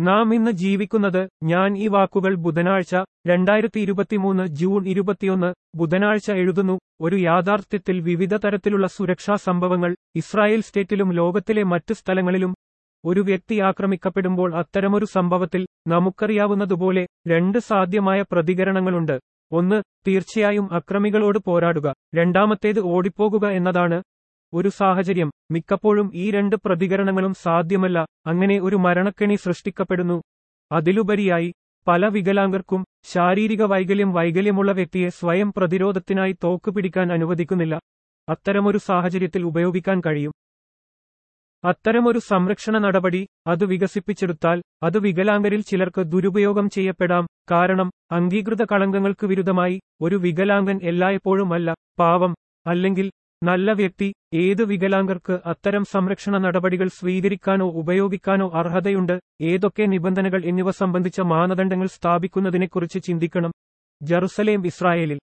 നാം ഇന്ന് ജീവിക്കുന്നത് ഞാൻ ഈ വാക്കുകൾ ബുധനാഴ്ച രണ്ടായിരത്തി ഇരുപത്തിമൂന്ന് ജൂൺ ഇരുപത്തിയൊന്ന് ബുധനാഴ്ച എഴുതുന്നു. ഒരു യാഥാർത്ഥ്യത്തിൽ വിവിധ തരത്തിലുള്ള സുരക്ഷാ സംഭവങ്ങൾ ഇസ്രായേൽ സ്റ്റേറ്റിലും ലോകത്തിലെ മറ്റ് സ്ഥലങ്ങളിലും. ഒരു വ്യക്തി ആക്രമിക്കപ്പെടുമ്പോൾ അത്തരമൊരു സംഭവത്തിൽ നമുക്കറിയാവുന്നതുപോലെ രണ്ട് സാധ്യമായ പ്രതികരണങ്ങളുണ്ട്. ഒന്ന് തീർച്ചയായും അക്രമികളോട് പോരാടുക. രണ്ടാമത്തേത് ഓടിപ്പോകുക എന്നതാണ്. ഒരു സാഹചര്യം. മിക്കപ്പോഴും ഈ രണ്ട് പ്രതികരണങ്ങളും സാധ്യമല്ല. അങ്ങനെ ഒരു മരണക്കെണി സൃഷ്ടിക്കപ്പെടുന്നു. അതിലുപരിയായി പല വികലാംഗർക്കും ശാരീരിക വൈകല്യം വൈകല്യമുള്ള വ്യക്തിയെ സ്വയം പ്രതിരോധത്തിനായി തോക്ക് പിടിക്കാൻ അനുവദിക്കുന്നില്ല. അത്തരമൊരു സാഹചര്യത്തിൽ ഉപയോഗിക്കാൻ കഴിയും. അത്തരമൊരു സംരക്ഷണ നടപടി അത് വികസിപ്പിച്ചെടുത്താൽ അത് വികലാംഗരിൽ ചിലർക്ക് ദുരുപയോഗം ചെയ്യപ്പെടാം. കാരണം അംഗീകൃത കളങ്കങ്ങൾക്ക് വിരുദ്ധമായി ഒരു വികലാംഗൻ എല്ലായ്പ്പോഴും അല്ല പാവം അല്ലെങ്കിൽ നല്ല വ്യക്തി ഏത് വികലാംഗർക്ക് അത്തരം സംരക്ഷണ നടപടികൾ സ്വീകരിക്കാനോ ഉപയോഗിക്കാനോ അർഹതയുണ്ട് ഏതൊക്കെ നിബന്ധനകൾ എന്നിവ സംബന്ധിച്ച മാനദണ്ഡങ്ങൾ സ്ഥാപിക്കുന്നതിനെക്കുറിച്ച് ചിന്തിക്കണം. ജറുസലേം ഇസ്രായേലിൽ